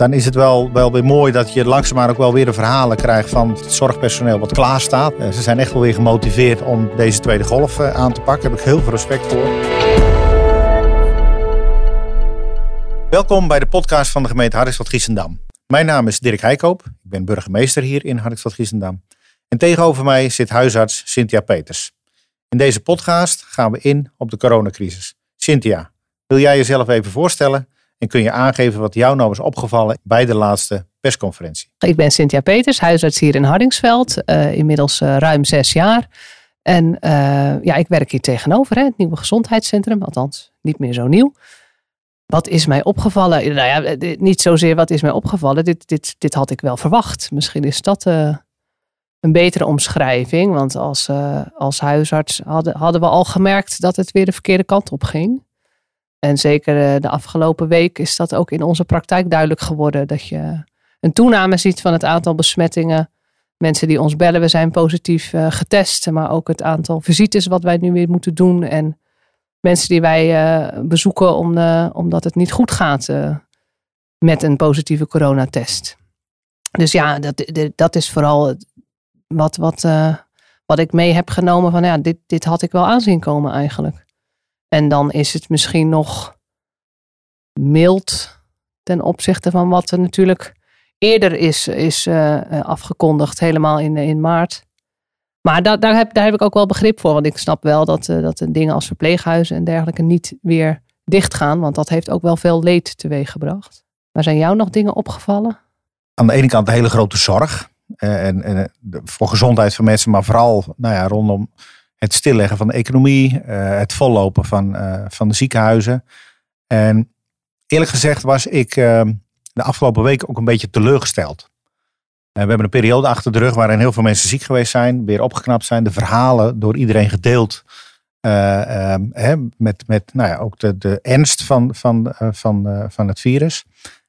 dan is het wel, wel weer mooi dat je langzaamaan ook wel weer de verhalen krijgt van het zorgpersoneel wat klaar staat. ze zijn echt wel weer gemotiveerd om deze tweede golf aan te pakken. Daar heb ik heel veel respect voor. Welkom bij de podcast van de gemeente Hardingsveld-Giessendam. Mijn naam is Dirk Heikoop. Ik ben burgemeester hier in Hardingsveld-Giessendam. En tegenover mij zit huisarts Cynthia Peters. In deze podcast gaan we in op de coronacrisis. Cynthia, wil jij jezelf even voorstellen en kun je aangeven wat jou nou is opgevallen bij de laatste persconferentie? Ik ben Cynthia Peters, huisarts hier in Hardingsveld, uh, inmiddels uh, ruim zes jaar. En uh, ja, ik werk hier tegenover, hè, het nieuwe gezondheidscentrum, althans niet meer zo nieuw. Wat is mij opgevallen? Nou ja, niet zozeer wat is mij opgevallen. Dit, dit, dit had ik wel verwacht. Misschien is dat een betere omschrijving. Want als, als huisarts hadden, hadden we al gemerkt dat het weer de verkeerde kant op ging. En zeker uh, de afgelopen week is dat ook in onze praktijk duidelijk geworden. Dat je een toename ziet van het aantal besmettingen. Mensen die ons bellen, we zijn positief getest. Maar ook het aantal visites wat wij nu weer moeten doen. En mensen die wij uh, bezoeken om, omdat het niet goed gaat met een positieve coronatest. Dus ja, dat, dat is vooral wat, wat, wat ik mee heb genomen van ja, dit, dit had ik wel aanzien komen eigenlijk. En dan is het misschien nog mild ten opzichte van wat er natuurlijk eerder is, is afgekondigd, helemaal in, in maart. Maar daar, daar, heb, daar heb ik ook wel begrip voor. Want ik snap wel dat, dat dingen als verpleeghuizen en dergelijke niet weer dicht gaan. Want dat heeft ook wel veel leed teweeggebracht. Maar zijn jou nog dingen opgevallen? Aan de ene kant de hele grote zorg. En, en voor gezondheid van mensen. Maar vooral nou ja, rondom het stilleggen van de economie. het vollopen van, van de ziekenhuizen. En eerlijk gezegd was ik de afgelopen weken ook een beetje teleurgesteld. Eh, we hebben een periode achter de rug waarin heel veel mensen ziek geweest zijn, weer opgeknapt zijn. De verhalen door iedereen gedeeld. Uh, met met nou ja, ook de, de ernst van, van, van, van het virus.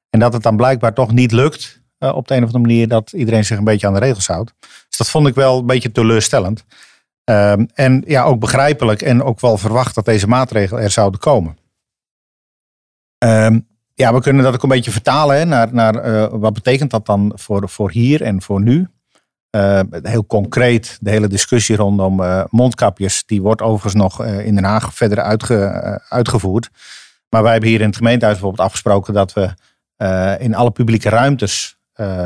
En dat het dan blijkbaar toch niet lukt op de een of andere manier dat iedereen zich een beetje aan de regels houdt. Dus dat vond ik wel een beetje teleurstellend. Ehm, en ja, ook begrijpelijk en ook wel verwacht dat deze maatregelen er zouden komen. Um, ja, we kunnen dat ook een beetje vertalen hè, naar, naar uh, wat betekent dat dan voor, voor hier en voor nu. Uh, heel concreet, de hele discussie rondom uh, mondkapjes, die wordt overigens nog in Den Haag verder uitge, uitgevoerd. Maar wij hebben hier in het gemeentehuis bijvoorbeeld afgesproken dat we in alle publieke ruimtes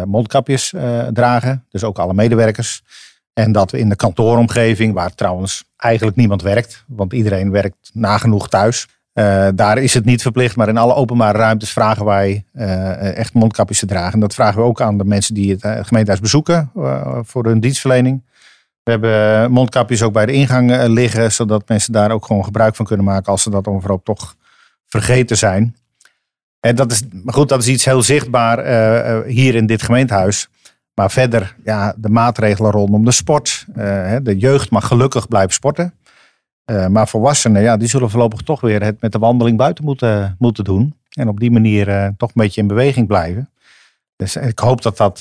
mondkapjes dragen. Dus ook alle medewerkers. En dat we in de kantooromgeving, waar trouwens eigenlijk niemand werkt, want iedereen werkt nagenoeg thuis. Uh, daar is het niet verplicht, maar in alle openbare ruimtes vragen wij uh, echt mondkapjes te dragen. Dat vragen we ook aan de mensen die het uh, gemeentehuis bezoeken voor hun dienstverlening. We hebben mondkapjes ook bij de ingang liggen, zodat mensen daar ook gewoon gebruik van kunnen maken als ze dat overal toch vergeten zijn. En dat is, goed, dat is iets heel zichtbaar hier in dit gemeentehuis. Maar verder, ja, de maatregelen rondom de sport. de jeugd mag gelukkig blijven sporten. Uh, maar volwassenen, ja, die zullen voorlopig toch weer het met de wandeling buiten moeten, moeten doen. En op die manier uh, toch een beetje in beweging blijven. Dus ik hoop dat dat,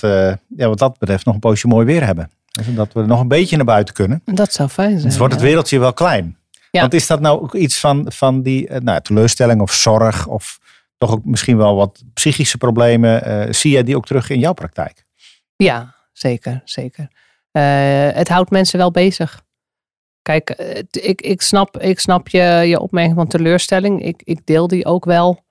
ja, wat dat betreft, nog een poosje mooi weer hebben. Dus dat we nog een beetje naar buiten kunnen. Dat zou fijn zijn. Dus wordt het wereldje wel klein. Ja. Want is dat nou ook iets van, van die nou, teleurstelling of zorg of toch ook misschien wel wat psychische problemen? zie jij die ook terug in jouw praktijk? Ja, zeker, zeker. het houdt mensen wel bezig. Kijk, eh, ik, ik, snap, ik snap je, je opmerking van teleurstelling. Ik, ik deel die ook wel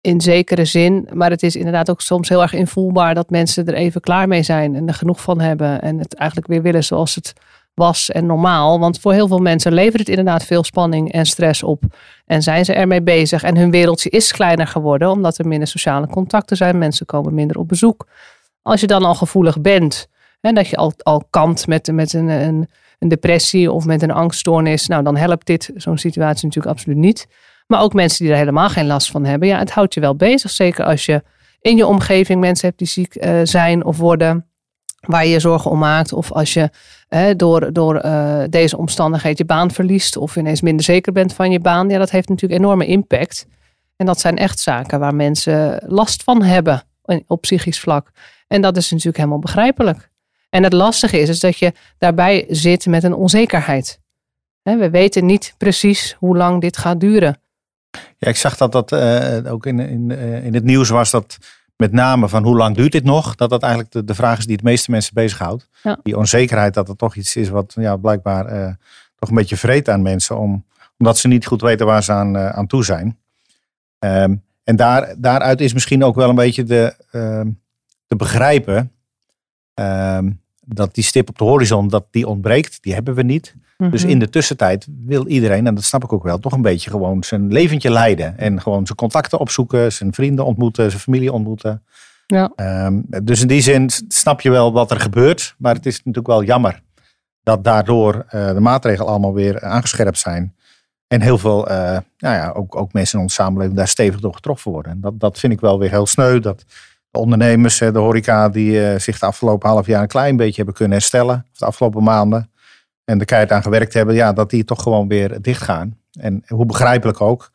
in zekere zin. Maar het is inderdaad ook soms heel erg invoelbaar dat mensen er even klaar mee zijn en er genoeg van hebben. En het eigenlijk weer willen zoals het was en normaal. Want voor heel veel mensen levert het inderdaad veel spanning en stress op. En zijn ze ermee bezig. En hun wereldje is kleiner geworden omdat er minder sociale contacten zijn. Mensen komen minder op bezoek. Als je dan al gevoelig bent en dat je al, al kant met, met een, een een depressie of met een angststoornis, nou dan helpt dit zo'n situatie natuurlijk absoluut niet. Maar ook mensen die er helemaal geen last van hebben, ja, het houdt je wel bezig. Zeker als je in je omgeving mensen hebt die ziek uh, zijn of worden, waar je je zorgen om maakt. Of als je door, door uh, deze omstandigheid je baan verliest of ineens minder zeker bent van je baan. Ja, dat heeft natuurlijk enorme impact. En dat zijn echt zaken waar mensen last van hebben op psychisch vlak. En dat is natuurlijk helemaal begrijpelijk. En het lastige is, is dat je daarbij zit met een onzekerheid. We weten niet precies hoe lang dit gaat duren. Ja, ik zag dat dat uh, ook in, in, uh, in het nieuws was dat met name van hoe lang duurt dit nog, dat dat eigenlijk de, de vraag is die het meeste mensen bezighoudt. Ja. Die onzekerheid dat er toch iets is wat ja, blijkbaar uh, toch een beetje vreet aan mensen, om, omdat ze niet goed weten waar ze aan, aan toe zijn. Um, en daar, daaruit is misschien ook wel een beetje de, uh, te begrijpen um, dat die stip op de horizon, dat die ontbreekt, die hebben we niet. Mm -hmm. Dus in de tussentijd wil iedereen, en dat snap ik ook wel, toch een beetje gewoon zijn leventje leiden. En gewoon zijn contacten opzoeken, zijn vrienden ontmoeten, zijn familie ontmoeten. Ja. Um, dus in die zin snap je wel wat er gebeurt. Maar het is natuurlijk wel jammer dat daardoor uh, de maatregelen allemaal weer aangescherpt zijn. En heel veel, uh, nou ja, ook, ook mensen in onze samenleving daar stevig door getroffen worden. En dat, dat vind ik wel weer heel sneu. Dat de ondernemers, de horeca, die uh, zich de afgelopen half jaar een klein beetje hebben kunnen herstellen. Of de afgelopen maanden. En er keihard aan gewerkt hebben. Ja, dat die toch gewoon weer dichtgaan. En hoe begrijpelijk ook.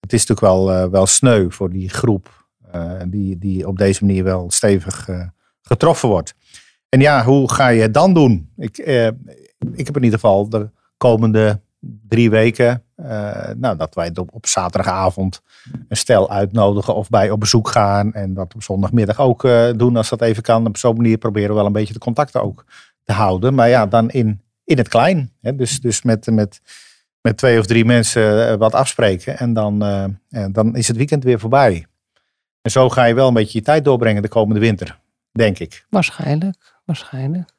Het is natuurlijk wel, uh, wel sneu voor die groep. die, die op deze manier wel stevig getroffen wordt. En ja, hoe ga je het dan doen? Ik, ik heb in ieder geval de komende drie weken. Uh, nou, dat wij op, zaterdagavond een stel uitnodigen of bij op bezoek gaan. En dat op zondagmiddag ook uh, doen als dat even kan. Op zo'n manier proberen we wel een beetje de contacten ook te houden. Maar ja, dan in, in het klein. Hè? Dus, dus met, met, met twee of drie mensen uh, wat afspreken. En dan, dan is het weekend weer voorbij. En zo ga je wel een beetje je tijd doorbrengen de komende winter, denk ik. Waarschijnlijk, waarschijnlijk.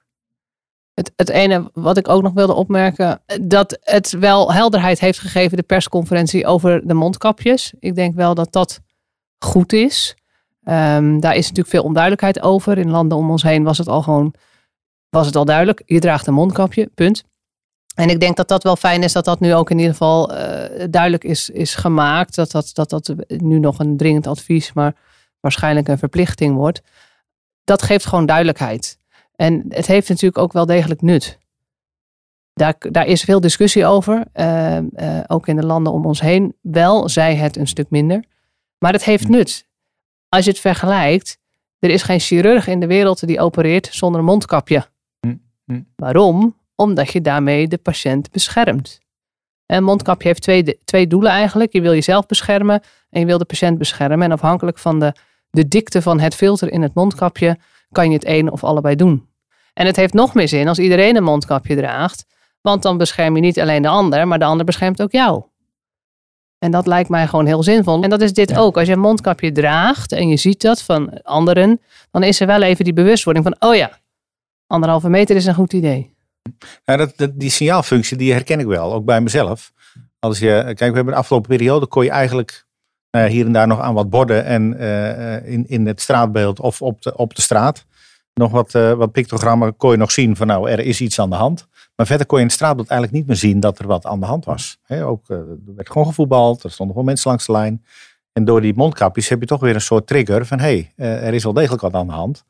Het, het ene wat ik ook nog wilde opmerken, dat het wel helderheid heeft gegeven, de persconferentie over de mondkapjes. Ik denk wel dat dat goed is. Um, daar is natuurlijk veel onduidelijkheid over. In landen om ons heen was het al gewoon, was het al duidelijk. Je draagt een mondkapje, punt. En ik denk dat dat wel fijn is dat dat nu ook in ieder geval uh, duidelijk is, is gemaakt. Dat dat, dat dat nu nog een dringend advies, maar waarschijnlijk een verplichting wordt. Dat geeft gewoon duidelijkheid. En het heeft natuurlijk ook wel degelijk nut. Daar, daar is veel discussie over, uh, uh, ook in de landen om ons heen. Wel, zij het een stuk minder. Maar het heeft nut. Als je het vergelijkt, er is geen chirurg in de wereld die opereert zonder een mondkapje. Mm. Waarom? Omdat je daarmee de patiënt beschermt. Een mondkapje heeft twee, twee doelen eigenlijk. Je wil jezelf beschermen en je wil de patiënt beschermen. En afhankelijk van de, de dikte van het filter in het mondkapje kan je het een of allebei doen. En het heeft nog meer zin als iedereen een mondkapje draagt. Want dan bescherm je niet alleen de ander, maar de ander beschermt ook jou. En dat lijkt mij gewoon heel zinvol. En dat is dit ja. ook. Als je een mondkapje draagt en je ziet dat van anderen, dan is er wel even die bewustwording van, oh ja, anderhalve meter is een goed idee. Ja, dat, dat, die signaalfunctie, die herken ik wel, ook bij mezelf. Als je, kijk, we hebben de afgelopen periode, kon je eigenlijk uh, hier en daar nog aan wat borden en uh, in, in het straatbeeld of op de, op de straat nog wat, wat pictogrammen kon je nog zien van nou, er is iets aan de hand. Maar verder kon je in het straatbeeld eigenlijk niet meer zien dat er wat aan de hand was. Ook, er werd gewoon gevoetbald, er stonden gewoon mensen langs de lijn. En door die mondkapjes heb je toch weer een soort trigger van hé, hey, er is wel degelijk wat aan de hand.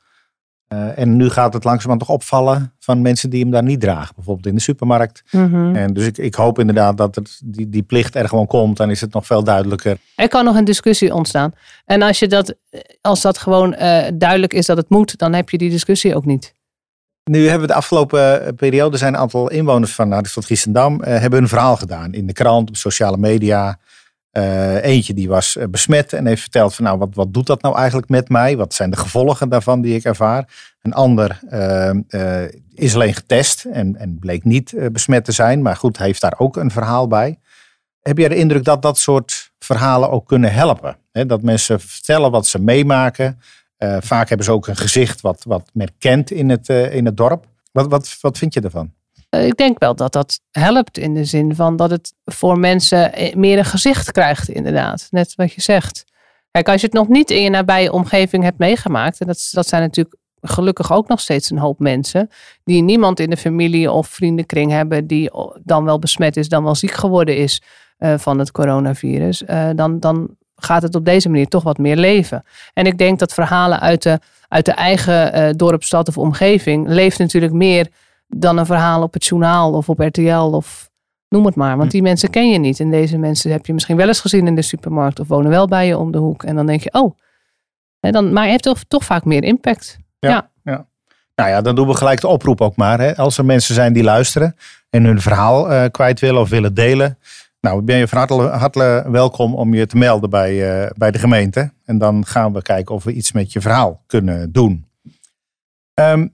Uh, en nu gaat het langzamerhand toch opvallen van mensen die hem daar niet dragen. Bijvoorbeeld in de supermarkt. Mhm. En dus ik, ik hoop inderdaad dat het, die, die plicht er gewoon komt. Dan is het nog veel duidelijker. Er kan nog een discussie ontstaan. En als, je dat, als dat gewoon uh, duidelijk is dat het moet, dan heb je die discussie ook niet. Nu hebben we de afgelopen periode zijn een aantal inwoners van Hartstad Giessendam uh, hebben een verhaal gedaan. In de krant, op sociale media. Uh, eentje die was uh, besmet en heeft verteld van nou wat, wat doet dat nou eigenlijk met mij? Wat zijn de gevolgen daarvan die ik ervaar? Een ander uh, is alleen getest en, en bleek niet besmet te zijn. Maar goed, heeft daar ook een verhaal bij. Heb jij de indruk dat dat soort verhalen ook kunnen helpen? He, dat mensen vertellen wat ze meemaken. vaak hebben ze ook een gezicht wat, wat men kent in het, in het dorp. Wat, wat, wat vind je ervan? Ik denk wel dat dat helpt in de zin van dat het voor mensen meer een gezicht krijgt, inderdaad. Net wat je zegt. Kijk, als je het nog niet in je nabije omgeving hebt meegemaakt, en dat, dat zijn natuurlijk gelukkig ook nog steeds een hoop mensen, die niemand in de familie of vriendenkring hebben die dan wel besmet is, dan wel ziek geworden is uh, van het coronavirus, dan, dan gaat het op deze manier toch wat meer leven. En ik denk dat verhalen uit de, uit de eigen uh, dorp, stad of omgeving leeft natuurlijk meer dan een verhaal op het journaal of op RTL of noem het maar. Want die mensen ken je niet. En deze mensen heb je misschien wel eens gezien in de supermarkt of wonen wel bij je om de hoek. En dan denk je, oh. Dan, maar heeft toch, toch vaak meer impact. Ja, ja. ja. Nou ja, dan doen we gelijk de oproep ook maar. Hè. Als er mensen zijn die luisteren en hun verhaal uh, kwijt willen of willen delen. Nou, ben je van harte, welkom om je te melden bij, bij de gemeente. En dan gaan we kijken of we iets met je verhaal kunnen doen. Ehm,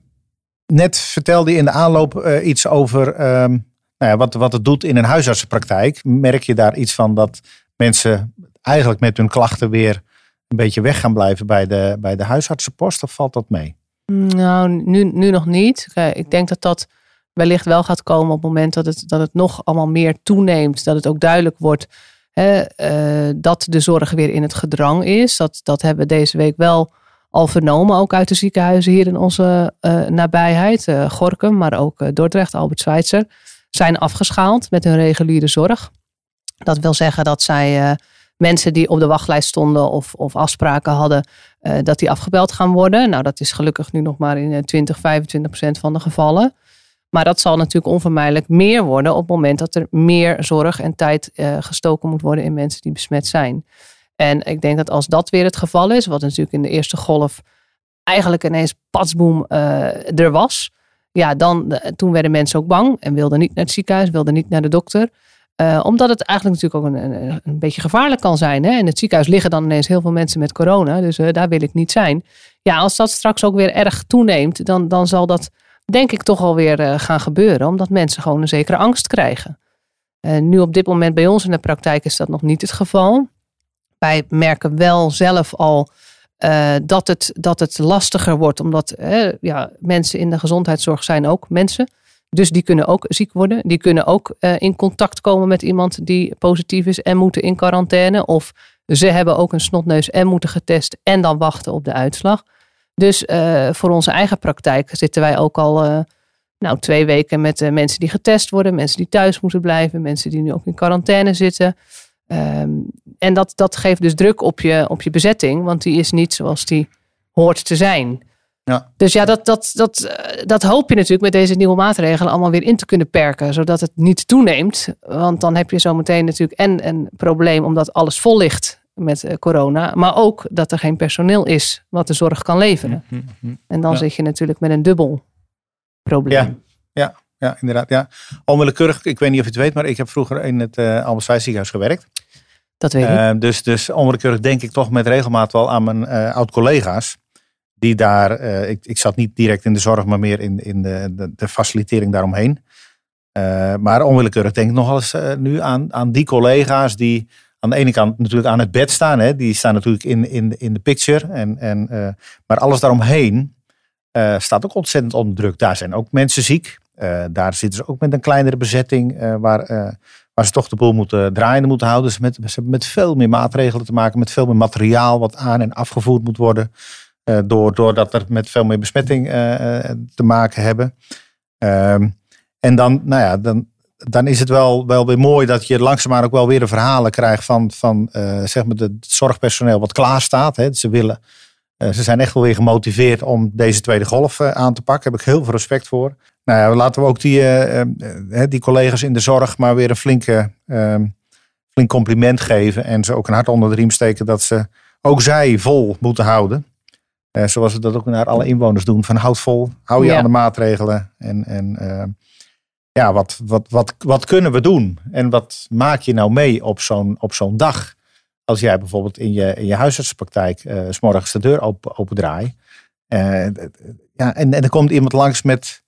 net vertelde je in de aanloop iets over ehm, nou ja, wat, wat het doet in een huisartsenpraktijk. Merk je daar iets van dat mensen eigenlijk met hun klachten weer een beetje weg gaan blijven bij de, bij de huisartsenpost? Of valt dat mee? Nou, nu, nu nog niet. Ik denk dat dat wellicht wel gaat komen op het moment dat het, dat het nog allemaal meer toeneemt. Dat het ook duidelijk wordt hè, eh, dat de zorg weer in het gedrang is. Dat, dat hebben we deze week wel al vernomen, ook uit de ziekenhuizen hier in onze uh, nabijheid. Uh, Gorkum, maar ook Dordrecht, Albert Schweitzer, zijn afgeschaald met hun reguliere zorg. Dat wil zeggen dat zij mensen die op de wachtlijst stonden of, of afspraken hadden, dat die afgebeld gaan worden. Nou, dat is gelukkig nu nog maar in 20, 25 procent van de gevallen. Maar dat zal natuurlijk onvermijdelijk meer worden op het moment dat er meer zorg en tijd gestoken moet worden in mensen die besmet zijn. En ik denk dat als dat weer het geval is, wat natuurlijk in de eerste golf eigenlijk ineens patsboom uh, er was. Ja, dan, toen werden mensen ook bang en wilden niet naar het ziekenhuis, wilden niet naar de dokter. Uh, omdat het eigenlijk natuurlijk ook een, een, een, beetje gevaarlijk kan zijn. Hè? In het ziekenhuis liggen dan ineens heel veel mensen met corona. Dus daar wil ik niet zijn. Ja, als dat straks ook weer erg toeneemt, dan, dan zal dat denk ik toch alweer uh, gaan gebeuren. Omdat mensen gewoon een zekere angst krijgen. nu op dit moment bij ons in de praktijk is dat nog niet het geval. Wij merken wel zelf al dat, het, dat het lastiger wordt. Omdat ja, mensen in de gezondheidszorg zijn ook mensen. Dus die kunnen ook ziek worden. Die kunnen ook uh, in contact komen met iemand die positief is en moeten in quarantaine. Of ze hebben ook een snotneus en moeten getest en dan wachten op de uitslag. Dus voor onze eigen praktijk zitten wij ook al nou, twee weken met mensen die getest worden, mensen die thuis moeten blijven, mensen die nu ook in quarantaine zitten. Um, en dat, dat geeft dus druk op je, op je bezetting, want die is niet zoals die hoort te zijn. Ja. Dus ja, dat, dat, dat, eh, dat hoop je natuurlijk met deze nieuwe maatregelen allemaal weer in te kunnen perken, zodat het niet toeneemt. Want dan heb je zometeen natuurlijk en een probleem omdat alles vol ligt met eh, corona, maar ook dat er geen personeel is wat de zorg kan leveren. Hm, hm, hm. En dan zit je natuurlijk met een dubbel probleem. Ja, ja, ja inderdaad. Ja. Onwillekeurig, ik weet niet of je het weet, maar ik heb vroeger in het uh, Albert ziekenhuis gewerkt. Dat weet ik. Uh, dus, dus onwillekeurig denk ik toch met regelmaat wel aan mijn uh, oud-collega's die daar, uh, ik, ik zat niet direct in de zorg, maar meer in, in de, de, de facilitering daaromheen. Maar onwillekeurig denk ik nog eens nu aan, aan die collega's die aan de ene kant natuurlijk aan het bed staan. Hè, die staan natuurlijk in, in, in de picture. En, en, maar alles daaromheen staat ook ontzettend onder druk. Daar zijn ook mensen ziek. Daar zitten ze ook met een kleinere bezetting waar, waar ze toch de boel moeten draaiende moeten houden. Met, ze hebben met veel meer maatregelen te maken, met veel meer materiaal wat aan en afgevoerd moet worden. Door, doordat er met veel meer besmetting te maken hebben. Ehm, en dan, nou ja, dan, dan is het wel, wel weer mooi dat je langzaamaan ook wel weer de verhalen krijgt van, van zeg maar het zorgpersoneel wat klaar staat. Hè. Ze, willen, ze zijn echt wel weer gemotiveerd om deze tweede golf aan te pakken. Daar heb ik heel veel respect voor. Nou ja, laten we ook die, die collega's in de zorg maar weer een flinke, ehm, flink compliment geven. En ze ook een hart onder de riem steken dat ze ook zij vol moeten houden. Zoals we dat ook naar alle inwoners doen. Van houd vol, hou je aan de maatregelen. En, en uh, ja, wat, wat, wat, wat kunnen we doen? En wat maak je nou mee op zo'n op zo'n dag? Als jij bijvoorbeeld in je, in je huisartspraktijk uh, s morgens de deur open, open draai. ja, en, en er komt iemand langs met,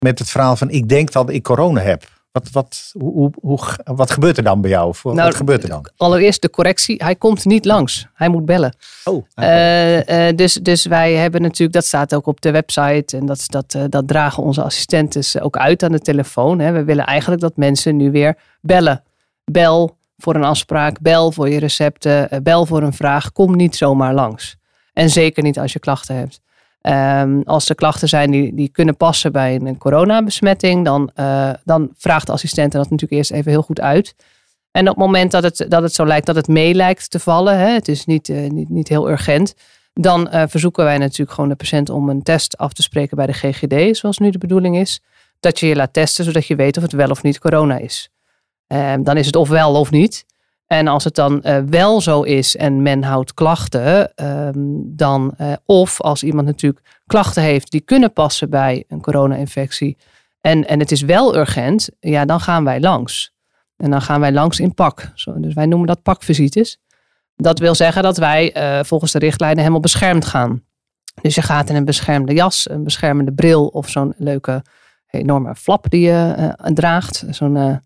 met het verhaal van ik denk dat ik corona heb. Wat, wat, hoe, hoe, wat gebeurt er dan bij jou? Wat nou, gebeurt er dan? Allereerst de correctie. Hij komt niet langs. Hij moet bellen. Oh, uh, uh, dus, dus wij hebben natuurlijk, dat staat ook op de website. En dat, dat, uh, dat dragen onze assistenten ook uit aan de telefoon. Hè. We willen eigenlijk dat mensen nu weer bellen. Bel voor een afspraak. Bel voor je recepten. bel voor een vraag. Kom niet zomaar langs. En zeker niet als je klachten hebt. Um, als er klachten zijn die, die kunnen passen bij een coronabesmetting, dan, uh, dan vraagt de assistent dat natuurlijk eerst even heel goed uit. En op het moment dat het, dat het zo lijkt dat het mee lijkt te vallen, hè, het is niet, uh, niet, niet heel urgent, dan uh, verzoeken wij natuurlijk gewoon de patiënt om een test af te spreken bij de GGD, zoals nu de bedoeling is. Dat je je laat testen, zodat je weet of het wel of niet corona is. Um, dan is het of wel of niet. En als het dan uh, wel zo is en men houdt klachten, um, dan, uh, of als iemand natuurlijk klachten heeft die kunnen passen bij een corona-infectie en, en het is wel urgent, ja, dan gaan wij langs. En dan gaan wij langs in pak. Zo, dus wij noemen dat pakvisites. Dat wil zeggen dat wij uh, volgens de richtlijnen helemaal beschermd gaan. Dus je gaat in een beschermde jas, een beschermende bril of zo'n leuke enorme flap die je draagt. Zo'n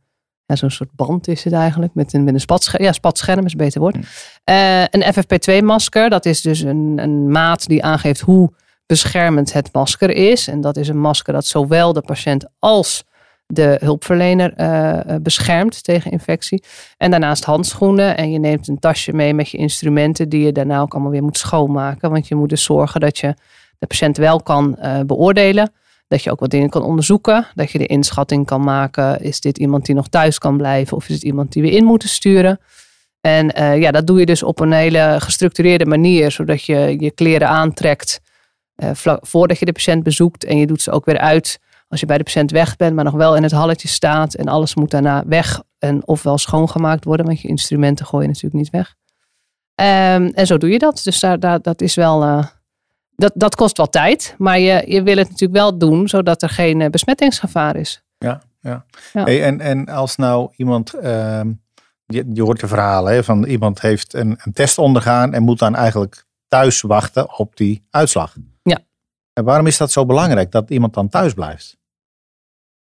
ja, zo'n soort band is het eigenlijk. Met een, met een spatscherm. Ja, spatscherm is een beter woord. Uh, een FFP2-masker, dat is dus een, een maat die aangeeft hoe beschermend het masker is. En dat is een masker dat zowel de patiënt als de hulpverlener uh, beschermt tegen infectie. En daarnaast handschoenen. En je neemt een tasje mee met je instrumenten die je daarna ook allemaal weer moet schoonmaken. Want je moet dus zorgen dat je de patiënt wel kan uh, beoordelen. Dat je ook wat dingen kan onderzoeken. Dat je de inschatting kan maken. Is dit iemand die nog thuis kan blijven? Of is het iemand die we in moeten sturen? En uh, ja, dat doe je dus op een hele gestructureerde manier. Zodat je je kleren aantrekt uh, voordat je de patiënt bezoekt. En je doet ze ook weer uit als je bij de patiënt weg bent. Maar nog wel in het halletje staat. En alles moet daarna weg. En ofwel schoongemaakt worden. Want je instrumenten gooi je natuurlijk niet weg. Um, en zo doe je dat. Dus daar, dat is wel... Uh, dat, dat kost wel tijd, maar je, je wil het natuurlijk wel doen zodat er geen uh, besmettingsgevaar is. Ja, ja. ja. Hey, en, en als nou iemand, uh, je, je hoort de verhalen hè, van iemand heeft een, een test ondergaan en moet dan eigenlijk thuis wachten op die uitslag. Ja. En waarom is dat zo belangrijk dat iemand dan thuis blijft?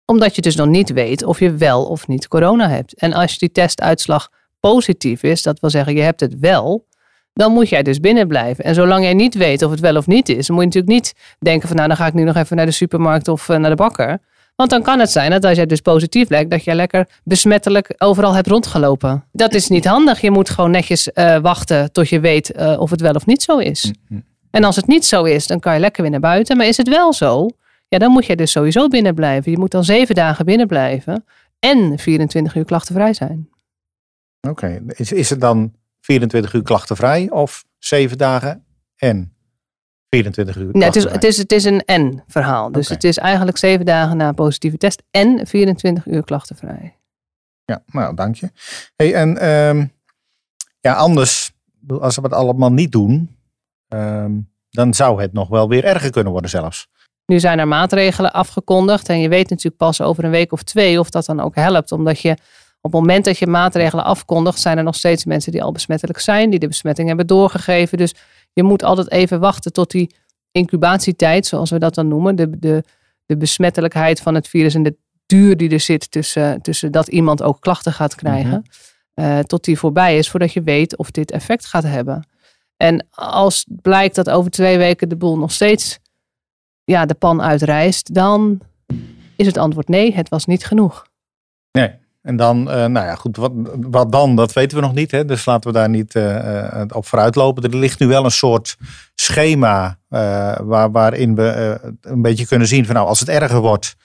Omdat je dus nog niet weet of je wel of niet corona hebt. En als die testuitslag positief is, dat wil zeggen je hebt het wel, dan moet jij dus binnen blijven. En zolang jij niet weet of het wel of niet is, moet je natuurlijk niet denken van nou dan ga ik nu nog even naar de supermarkt of uh, naar de bakker. Want dan kan het zijn dat als jij dus positief lijkt, dat jij lekker besmettelijk overal hebt rondgelopen. Dat is niet handig. Je moet gewoon netjes uh, wachten tot je weet uh, of het wel of niet zo is. Mm-hmm. En als het niet zo is, dan kan je lekker weer naar buiten. Maar is het wel zo, ja, dan moet je dus sowieso binnen blijven. Je moet dan zeven dagen binnen blijven en 24 uur klachtenvrij zijn. Oké, okay. is, is het dan 24 uur klachtenvrij of 7 dagen en 24 uur nee, het, is, het, is, het is een en verhaal. Dus okay. het is eigenlijk 7 dagen na een positieve test en 24 uur klachtenvrij. Ja, nou dank je. Hey, en um, ja, anders, als we het allemaal niet doen, um, dan zou het nog wel weer erger kunnen worden zelfs. Nu zijn er maatregelen afgekondigd en je weet natuurlijk pas over een week of twee of dat dan ook helpt, omdat je op het moment dat je maatregelen afkondigt, zijn er nog steeds mensen die al besmettelijk zijn, die de besmetting hebben doorgegeven. Dus je moet altijd even wachten tot die incubatietijd, zoals we dat dan noemen, de, de, de besmettelijkheid van het virus en de duur die er zit tussen, tussen dat iemand ook klachten gaat krijgen, mm -hmm. uh, tot die voorbij is, voordat je weet of dit effect gaat hebben. En als blijkt dat over twee weken de boel nog steeds ja, de pan uitrijst, dan is het antwoord nee, het was niet genoeg. Nee, en dan, uh, nou ja, goed, wat, wat dan, dat weten we nog niet. Hè? Dus laten we daar niet uh, op vooruit lopen. Er ligt nu wel een soort schema uh, waar, waarin we een beetje kunnen zien van nou, als het erger wordt,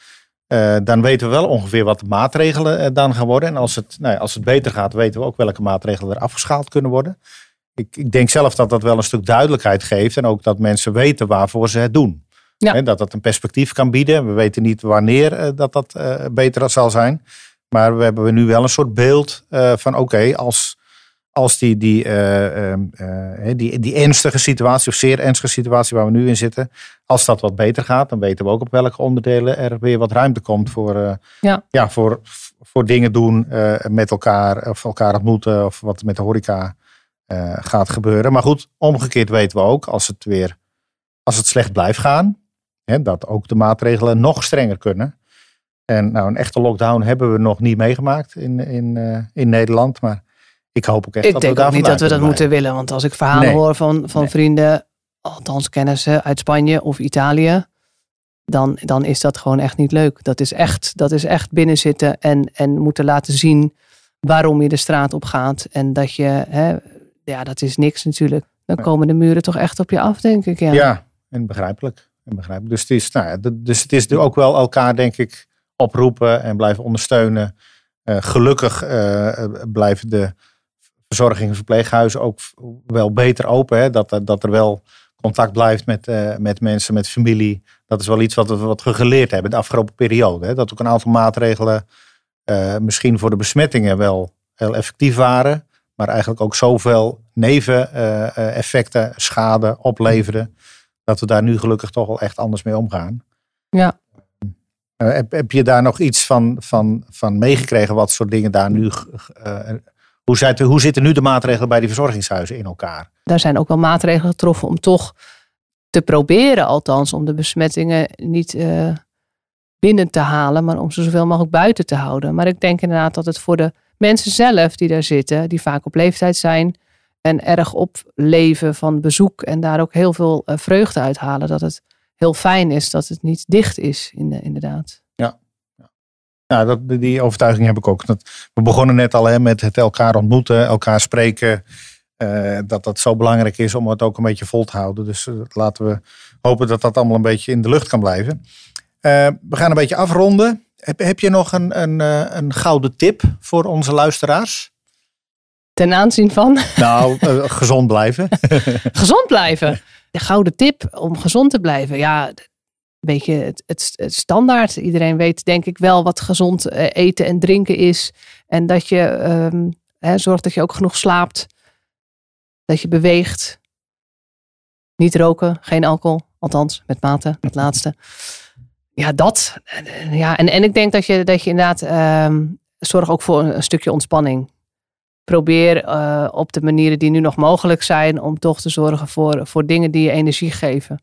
dan weten we wel ongeveer wat de maatregelen dan gaan worden. En als het, nou ja, als het beter gaat, weten we ook welke maatregelen er afgeschaald kunnen worden. Ik, ik denk zelf dat dat wel een stuk duidelijkheid geeft en ook dat mensen weten waarvoor ze het doen. Ja. Hè, dat dat een perspectief kan bieden. We weten niet wanneer dat dat beter zal zijn. Maar we hebben nu wel een soort beeld uh, van oké, okay, als, als die, die, uh, uh, die, die ernstige situatie of zeer ernstige situatie waar we nu in zitten, als dat wat beter gaat, dan weten we ook op welke onderdelen er weer wat ruimte komt voor, ja. Ja, voor, voor dingen doen met elkaar of elkaar ontmoeten of wat met de horeca gaat gebeuren. Maar goed, omgekeerd weten we ook als het weer als het slecht blijft gaan, hè, dat ook de maatregelen nog strenger kunnen. En nou, een echte lockdown hebben we nog niet meegemaakt in, in, uh, in Nederland. Maar ik hoop ook echt ik dat we daar Ik denk ook niet dat we dat moeten willen. Want als ik verhalen nee. hoor van, van nee. vrienden, althans kennissen uit Spanje of Italië. Dan, dan is dat gewoon echt niet leuk. Dat is echt, dat is echt binnenzitten en, en moeten laten zien waarom je de straat op gaat. En dat je, hè, ja, dat is niks natuurlijk. Dan nee. komen de muren toch echt op je af, denk ik. Ja, ja en begrijpelijk. En begrijpelijk. Dus, het is, nou ja, dus het is ook wel elkaar, denk ik, oproepen en blijven ondersteunen. Uh, gelukkig uh, blijven de verzorging en verpleeghuizen ook wel beter open. Hè? Dat, dat er wel contact blijft met, met mensen, met familie. Dat is wel iets wat we, wat geleerd hebben de afgelopen periode. Hè? Dat ook een aantal maatregelen misschien voor de besmettingen wel heel effectief waren. Maar eigenlijk ook zoveel neveneffecten, schade opleverden. Dat we daar nu gelukkig toch wel echt anders mee omgaan. Ja. Heb, heb je daar nog iets van, van, van meegekregen? Wat soort dingen daar nu. hoe, zitten, hoe zitten nu de maatregelen bij die verzorgingshuizen in elkaar? Daar zijn ook wel maatregelen getroffen om toch te proberen, althans, om de besmettingen niet binnen te halen, maar om ze zoveel mogelijk buiten te houden. Maar ik denk inderdaad dat het voor de mensen zelf die daar zitten, die vaak op leeftijd zijn en erg opleven van bezoek en daar ook heel veel vreugde uithalen, dat het heel fijn is dat het niet dicht is, inderdaad. Ja. Ja, dat, die overtuiging heb ik ook. Dat, we begonnen net al hè, met het elkaar ontmoeten, elkaar spreken. Uh, dat dat zo belangrijk is om het ook een beetje vol te houden. Dus uh, laten we hopen dat dat allemaal een beetje in de lucht kan blijven. Uh, we gaan een beetje afronden. Heb, heb je nog een, een, een gouden tip voor onze luisteraars? Ten aanzien van? Nou, gezond blijven. gezond blijven. De gouden tip om gezond te blijven. Ja, een beetje het, het, standaard. Iedereen weet denk ik wel wat gezond eten en drinken is. En dat je um, hè, zorgt dat je ook genoeg slaapt. Dat je beweegt. Niet roken, geen alcohol. Althans, met mate, het laatste. Ja, dat. Ja, en, en ik denk dat je, dat je inderdaad um, zorg ook voor een, stukje ontspanning. Probeer uh, op de manieren die nu nog mogelijk zijn om toch te zorgen voor, voor dingen die je energie geven.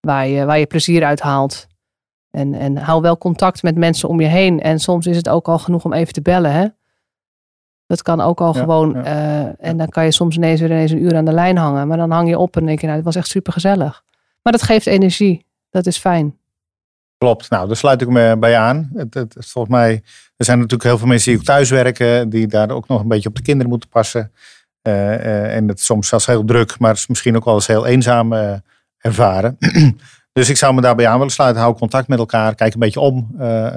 Waar je, waar je plezier uit haalt. En, en hou wel contact met mensen om je heen. En soms is het ook al genoeg om even te bellen. Hè? Dat kan ook al gewoon. Uh, en dan kan je soms ineens weer ineens een uur aan de lijn hangen. Maar dan hang je op en denk je, nou, het was echt super gezellig. Maar dat geeft energie. Dat is fijn. Klopt, nou daar sluit ik me bij aan. Het, het, volgens mij, er zijn natuurlijk heel veel mensen die ook thuis werken, die daar ook nog een beetje op de kinderen moeten passen. Uh, uh, en het soms zelfs heel druk, maar misschien ook wel eens heel eenzaam uh, ervaren. dus ik zou me daarbij aan willen sluiten. Hou contact met elkaar, kijk een beetje om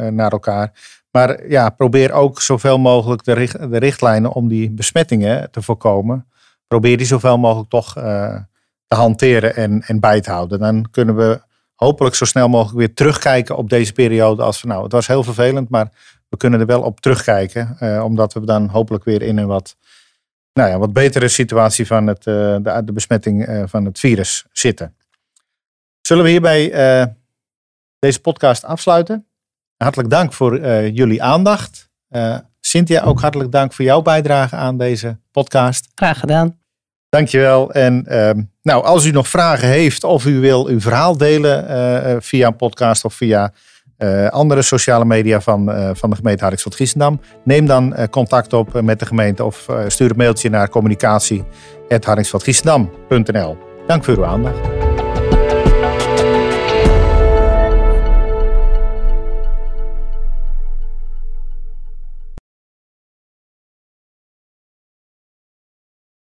naar elkaar. Maar ja, probeer ook zoveel mogelijk de richtlijnen om die besmettingen te voorkomen. Probeer die zoveel mogelijk toch te hanteren en, en bij te houden. Dan kunnen we hopelijk zo snel mogelijk weer terugkijken op deze periode. Als van nou, het was heel vervelend, maar we kunnen er wel op terugkijken. Uh, omdat we dan hopelijk weer in een wat, nou ja, wat betere situatie van het, uh, de, besmetting uh, van het virus zitten. Zullen we hierbij deze podcast afsluiten? Hartelijk dank voor jullie aandacht. Cynthia, ook hartelijk dank voor jouw bijdrage aan deze podcast. Graag gedaan. Dankjewel. En uh, nou, als u nog vragen heeft of u wil uw verhaal delen uh, via een podcast of via uh, andere sociale media van, van de gemeente Hardingsveld-Giessendam, neem dan contact op met de gemeente of stuur een mailtje naar communicatie.hardingsveldgiessendam.nl. Dank voor uw aandacht.